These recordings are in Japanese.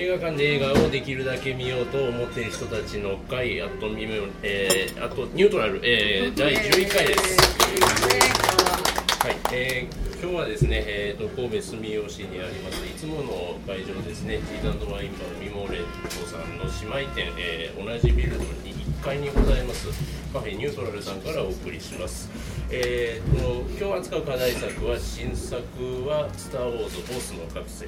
映画館で映画をできるだけ見ようと思っている人たちの会あとミメえー、あとニュートラル、えー、第11回です。はい、えー今日はですね、えー、と神戸住吉にありますいつもの会場ですね、チーズワインバーミモレットさんの姉妹店、えー同じビルドに1階にございます。カフェニュートラルさんからお送りします。えー、と今日扱う課題作は新作は「スター・ウォーズ・ボスの覚醒」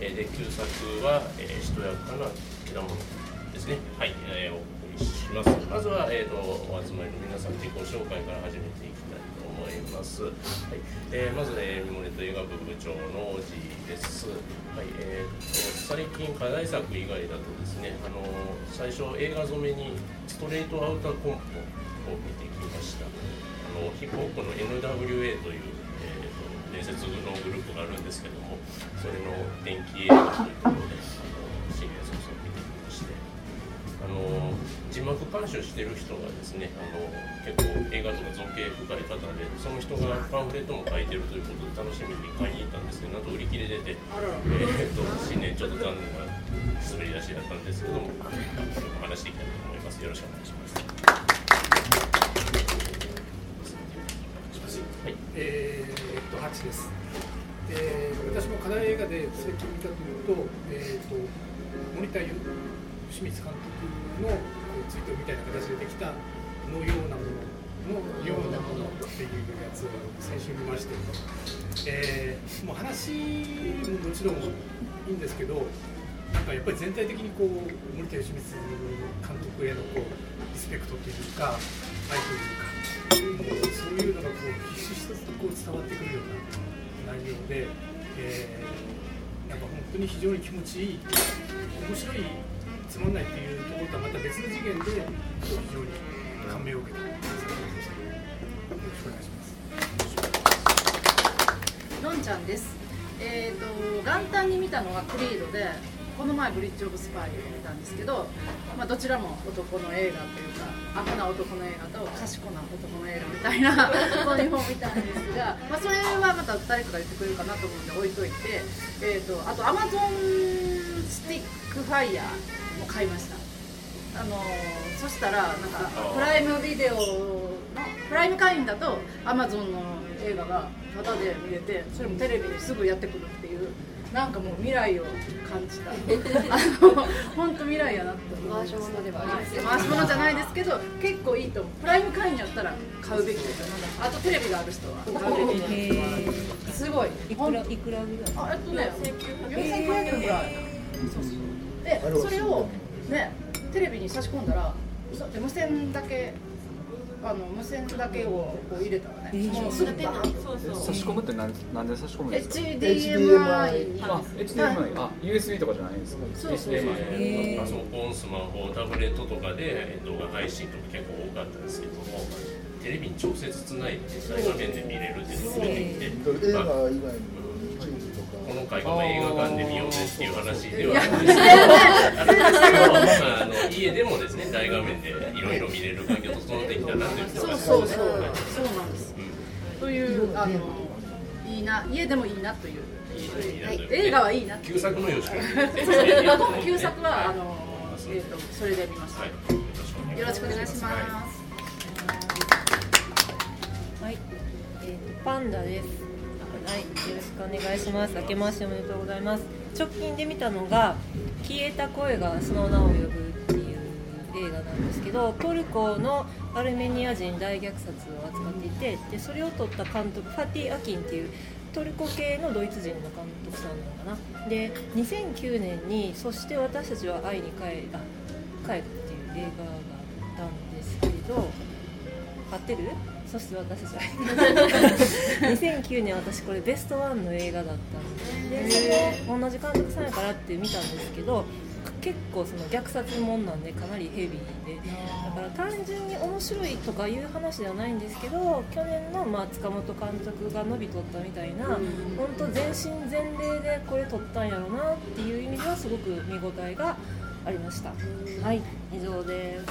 えーで旧作は、えー、しとやかな果物ですね。はい、えーお送りします。まずは、えー、とお集まりの皆さん自己紹介から始めていきたいと思います。はい、えーまず、えー、ミモレット映画部部長のおじです。はい、えー、と最近課題作以外だとですね、あの最初映画染めにストレートアウターコンポを見てきました。あのヒップホップの NWA という、伝説のグループがあるんですけども、それの電気映画というところで、あの新年早々見てきまして。あの字幕監修してる人がですねあの結構映画とか造形深い方でその人がパンフレットも書いてるということで楽しみに買いに行ったんですけどなんと売り切れでて、えー、と新年ちょっと残念な滑り出しだったんですけどもお話していきたいと思いますよろしくお願いしますはいえーっと8です、えー私も課題映画で最近見たというと,、えーっと森田清清水監督のツイートみたいな形でできた「のようなもの」のようなものっていうやつを先週見まして、えーもう話ももちろんいいんですけどなんかやっぱり全体的にこう森田義満監督へのこうリスペクトというか愛というかそういうのがこうひしひしとこう伝わってくるような内容で、えーなんか本当に非常に気持ちいい面白いつまんないっていうところとはまた別の次元で非常に感銘を受けた作品でした。よろしくお願いします。のんちゃんです。えっ、と元旦に見たのがクリードで、この前ブリッジオブスパイを見たんですけど、まあどちらも男の映画というか、アホな男の映画と賢な男の映画みたいな そういう2本を見たんですが、まあそれはまた誰かが言ってくれるかなと思うんで置いといて、えっ、とあと Amazon Stick Fire も買いました。あのそしたらなんか Prime Video の Prime 会員だとアマゾンの映画がタダで見れてそれもテレビにすぐやってくるっていうなんかもう未来を感じた。あ の本当未来やなって回し物ではありますはい回し物じゃないですけど結構いいと思う。プライム会員やったら買うべきですよあとテレビがある人は。買うべきですごい。いくらいくらぐらいあえっとね4900円ぐらいでそれをねテレビに差し込んだら無線だけあの無線だけをこう入れたらね、もうすぐバーン差し込むってなんなんで差し込むんですか？HDMI にあ HDMI あ USB とかじゃないんですか？そうそう HDMI パソコン、スマホ、タブレットとかで動画配信とか結構多かったんですけども、テレビに直接つないで大画面で見れるっていうのが出てきて、まあこの回がまあ映画館で見ようぜっていう話ではあるんですけど、まああの家でもですね大画面でいろいろ見れる環境整ってきたなというそうそうそう。そうなんです。というあのいいな家でもいいなという。はい。映画はいいな旧作のよしそう旧作はあのえっ、とそれで見ました、はい、よろしくお願いします。よろしくお願い。します、はい、えーとパンダです。はい、よろしくお願いします。明けましておめでとうございます。直近で見たのが消えた声がその名を呼ぶ映画なんですけど、トルコのアルメニア人大虐殺を扱っていて、でそれを撮った監督ファティ・アキンっていうトルコ系のドイツ人の監督さんなのかな。で、2009年にそして私たちは愛に帰あ帰るっていう映画があったんですけど。合ってる？そして私たちは2009年私これベストワンの映画だったんででそれ同じ監督さんやからって見たんですけど結構その虐殺もんなんでかなりヘビーで。だから単純に面白いとかいう話ではないんですけど去年のまあ塚本監督が伸びとったみたいな本当全身全霊でこれ撮ったんやろうなっていう意味ではすごく見応えがありました。はい以上です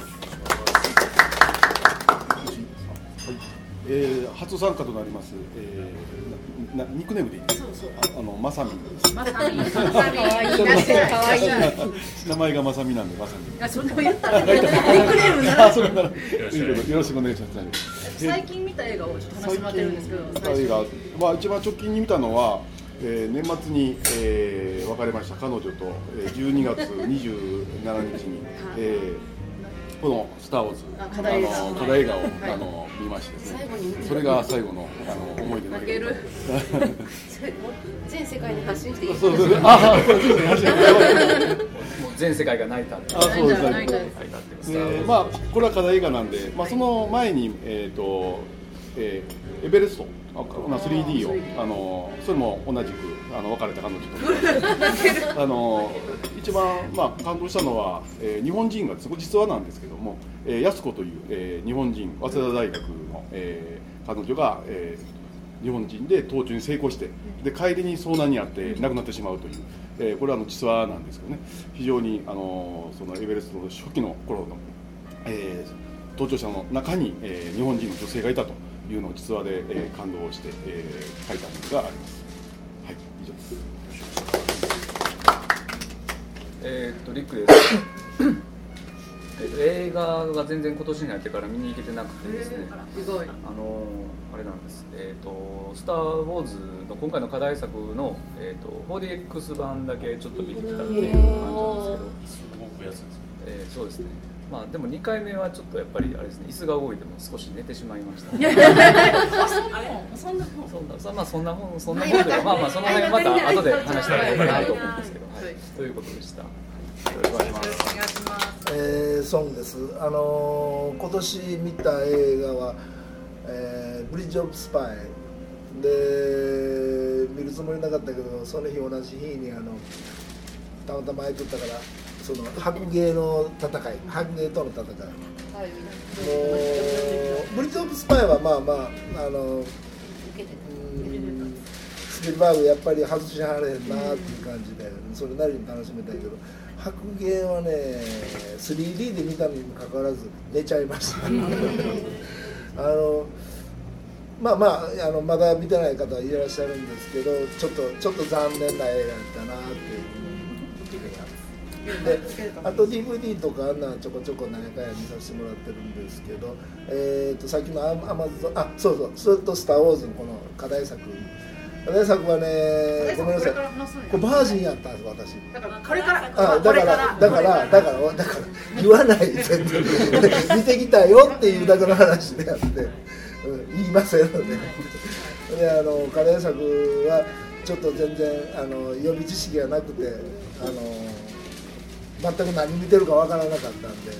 えー、初参加となります、えー、ななニックネームでいい？ですそうそう。ああのまさみです。まさにまさに出して可愛い名前がまさみなんでまさみいやそんな言ったら ニックネームなそれならよろしくお願いします。最近見た映画をちょっと話してもらってるんですけど映画、まあ、一番直近に見たのは、えー年末に、えー別れました彼女と、えー12月27日に、えーこの「スター・ウォーズ」あ課題映画。あの課題映画を、はい。あの見ましてですね。最後に見たそれが最後のあの思い出の泣ける。全世界に発信していい？そうそうそう。あそうですね全世界が泣いたあそうです。泣いたねますでまあこれは課題映画なんで、まあ、その前に、えーとえーエベレスト。あ 3D をあのそれも同じくあの別れた彼女と。あの一番、まあ、感動したのは、えー日本人がそこ実話なんですけども、えー、安子という、えー日本人早稲田大学の、えー彼女が、えー日本人で盗聴に成功してで帰りに遭難にあって亡くなってしまうという、えーこれはあの実話なんですけどね。非常にあのそのエベレストの初期の頃の、えー盗聴者の中に、えー日本人の女性がいたというのを実話で、えー感動して、えー書いたものがあります。はい、以上です。えーっとリックです。えっと映画が全然今年になってから見に行けてなくてですね。すごい。あのあれなんです、えーと「スター・ウォーズ」の今回の課題作の、えー、と 4DX 版だけちょっと見てきたっていう感じなんですけど、すごく安いですえーそうですねまあでも2回目はちょっとやっぱりあれですね椅子が動いても少し寝てしまいました、ね、そんなもん。そんなそまあそんな本そんな本でまあまあその辺また後で話したらいいかなと思うんですけど、はい。はいということでした。よろしくお願い。しますお願いしますえーソンです。あのー今年見た映画は、えーブリッジ・オブ・スパイ」で見るつもりなかったけどその日同じ日にあのたまたま空いとったからその白芸の戦い白芸との戦い。もうブリッジ・オブ・スパイはまあまああのうんスピルバーグやっぱり外しはれへんなっていう感じでそれなりに楽しめたけど白芸はね 3D で見たのにもかかわらず寝ちゃいました。あのまあまああのまだ見てない方はいらっしゃるんですけどちょっとちょっと残念な映画だったなっていうであと DVD とかあんなんちょこちょこ何回か見させてもらってるんですけど、えー、とさっきのアマゾンあそうそうそれと「スター・ウォーズ」のこの課題作。課題作はねごめんなさい。これバージンやったんです私。だからこれからあだからだからだからだから言わない全然。見てきたよっていうだけの話であって、うん、言いませんので。であの課題作はちょっと全然あの予備知識がなくてあの全く何見てるかわからなかったんで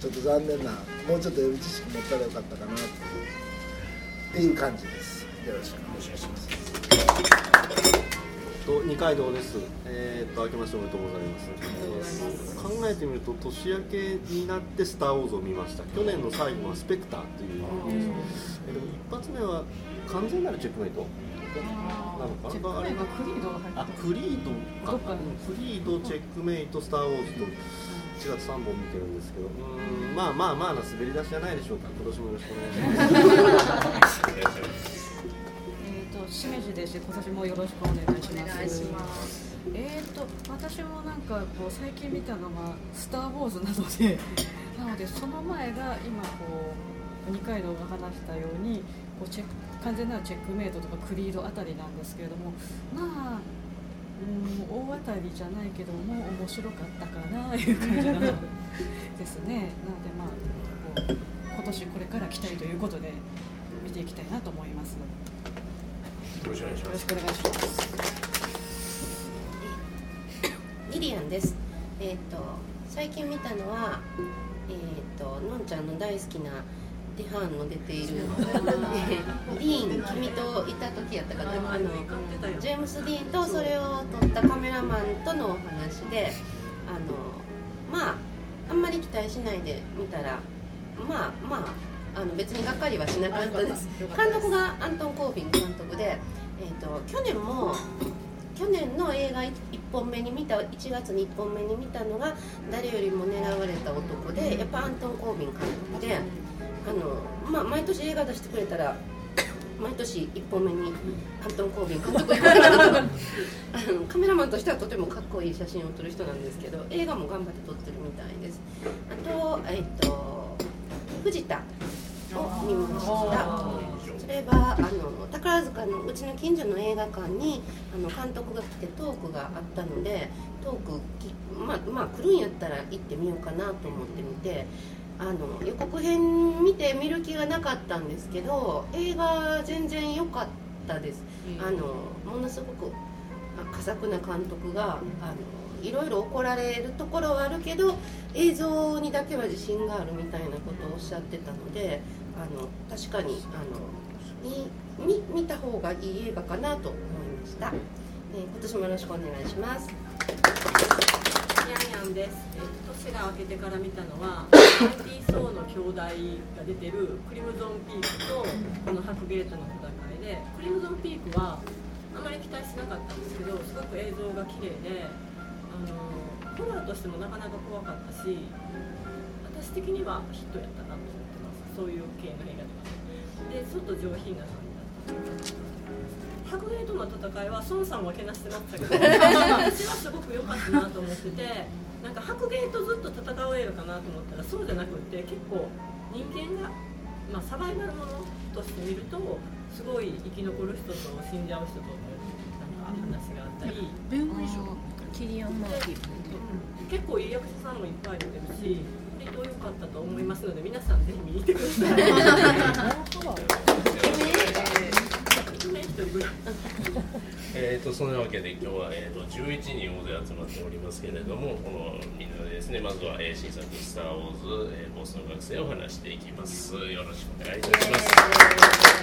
ちょっと残念なもうちょっと予備知識持ったらよかったかなっていうっていう感じですよろしくお願いしますと二階堂です。えー、っと明けましておめでとうございます。えー考えてみると年明けになってスターウォーズを見ました。去年の最後はスペクターという。えーでも一発目は完全なるチェックメイト。チェックメイトクリードが入ってあクリードか。クリードチェックメイトスターウォーズ。と1月3本見てるんですけど。うーんまあまあまあな滑り出しじゃないでしょうか。今年もよろしくお願いしますえー、としめじです今年もよろしくお願いします。お願いします。えー、と私もなんかこう最近見たのが「スター・ウォーズ」なのでなのでその前が今こう二階堂が話したようにこうチェック完全なるチェックメイトとかクリードあたりなんですけれどもまあうん大当たりじゃないけども面白かったかなと いう感じなのですねなのでまあこう今年これから期待ということで見ていきたいなと思います。よろしくお願いしますよろしくお願いします。リリアンです。えっ、と最近見たのはえっ、とのんちゃんの大好きなディハンの出ている、えーディーン君といた時やったかなあのジェームス・ディーンとそれを撮ったカメラマンとのお話であのまああんまり期待しないで見たらまあまああの別にがっかりはしなかったです。監督がアントン・コービン監督で、えー、と去年も去年の映画1本目に見た1月に1本目に見たのが誰よりも狙われた男でやっぱアントン・コービン監督であのまあ毎年映画出してくれたら 毎年1本目にアントン・コービン監督あのカメラマンとしてはとてもかっこいい写真を撮る人なんですけど映画も頑張って撮ってるみたいです。あとえっと藤田を見ました。それはあの宝塚のうちの近所の映画館にあの監督が来てトークがあったのでトークきまあまあ来るんやったら行ってみようかなと思ってみてあの予告編見て見る気がなかったんですけど映画全然良かったです、あのものすごくあ佳作な監督があのいろいろ怒られるところはあるけど映像にだけは自信があるみたいなことをおっしゃってたのであの確かにあの見見見た方がいい映画かなと思いました、えー今年もよろしくお願いしますヤンヤンです、えっと年が明けてから見たのは IT 層の兄弟が出てるクリムゾンピークとこの白ゲートの戦いでクリムゾンピークはあまり期待しなかったんですけどすごく映像が綺麗であのホラーとしてもなかなか怖かったし私的にはヒットやったなと思ってます。そういう系の映画ではでちょっと上品な感じだった。白ゲートの戦いは孫さんはけなしてましたけど 私はすごく良かったなと思っててなんか白ゲートずっと戦う映画かなと思ったらそうじゃなくって結構人間が、まあ、サバイバルものとして見るとすごい生き残る人と死んじゃう人となんか話があったり弁護士はキリアン・マーフィー結構いい役者さんもいっぱい出てるし割と良かったと思いますので皆さんぜひ見に行ってください。えっ、とそんなわけで今日は、えー、と11人大勢集まっておりますけれどもこのみんなでですねまずは、えー新作「スター・ウォーズ、えーボスの学生」を話していきますよろしくお願いいたします。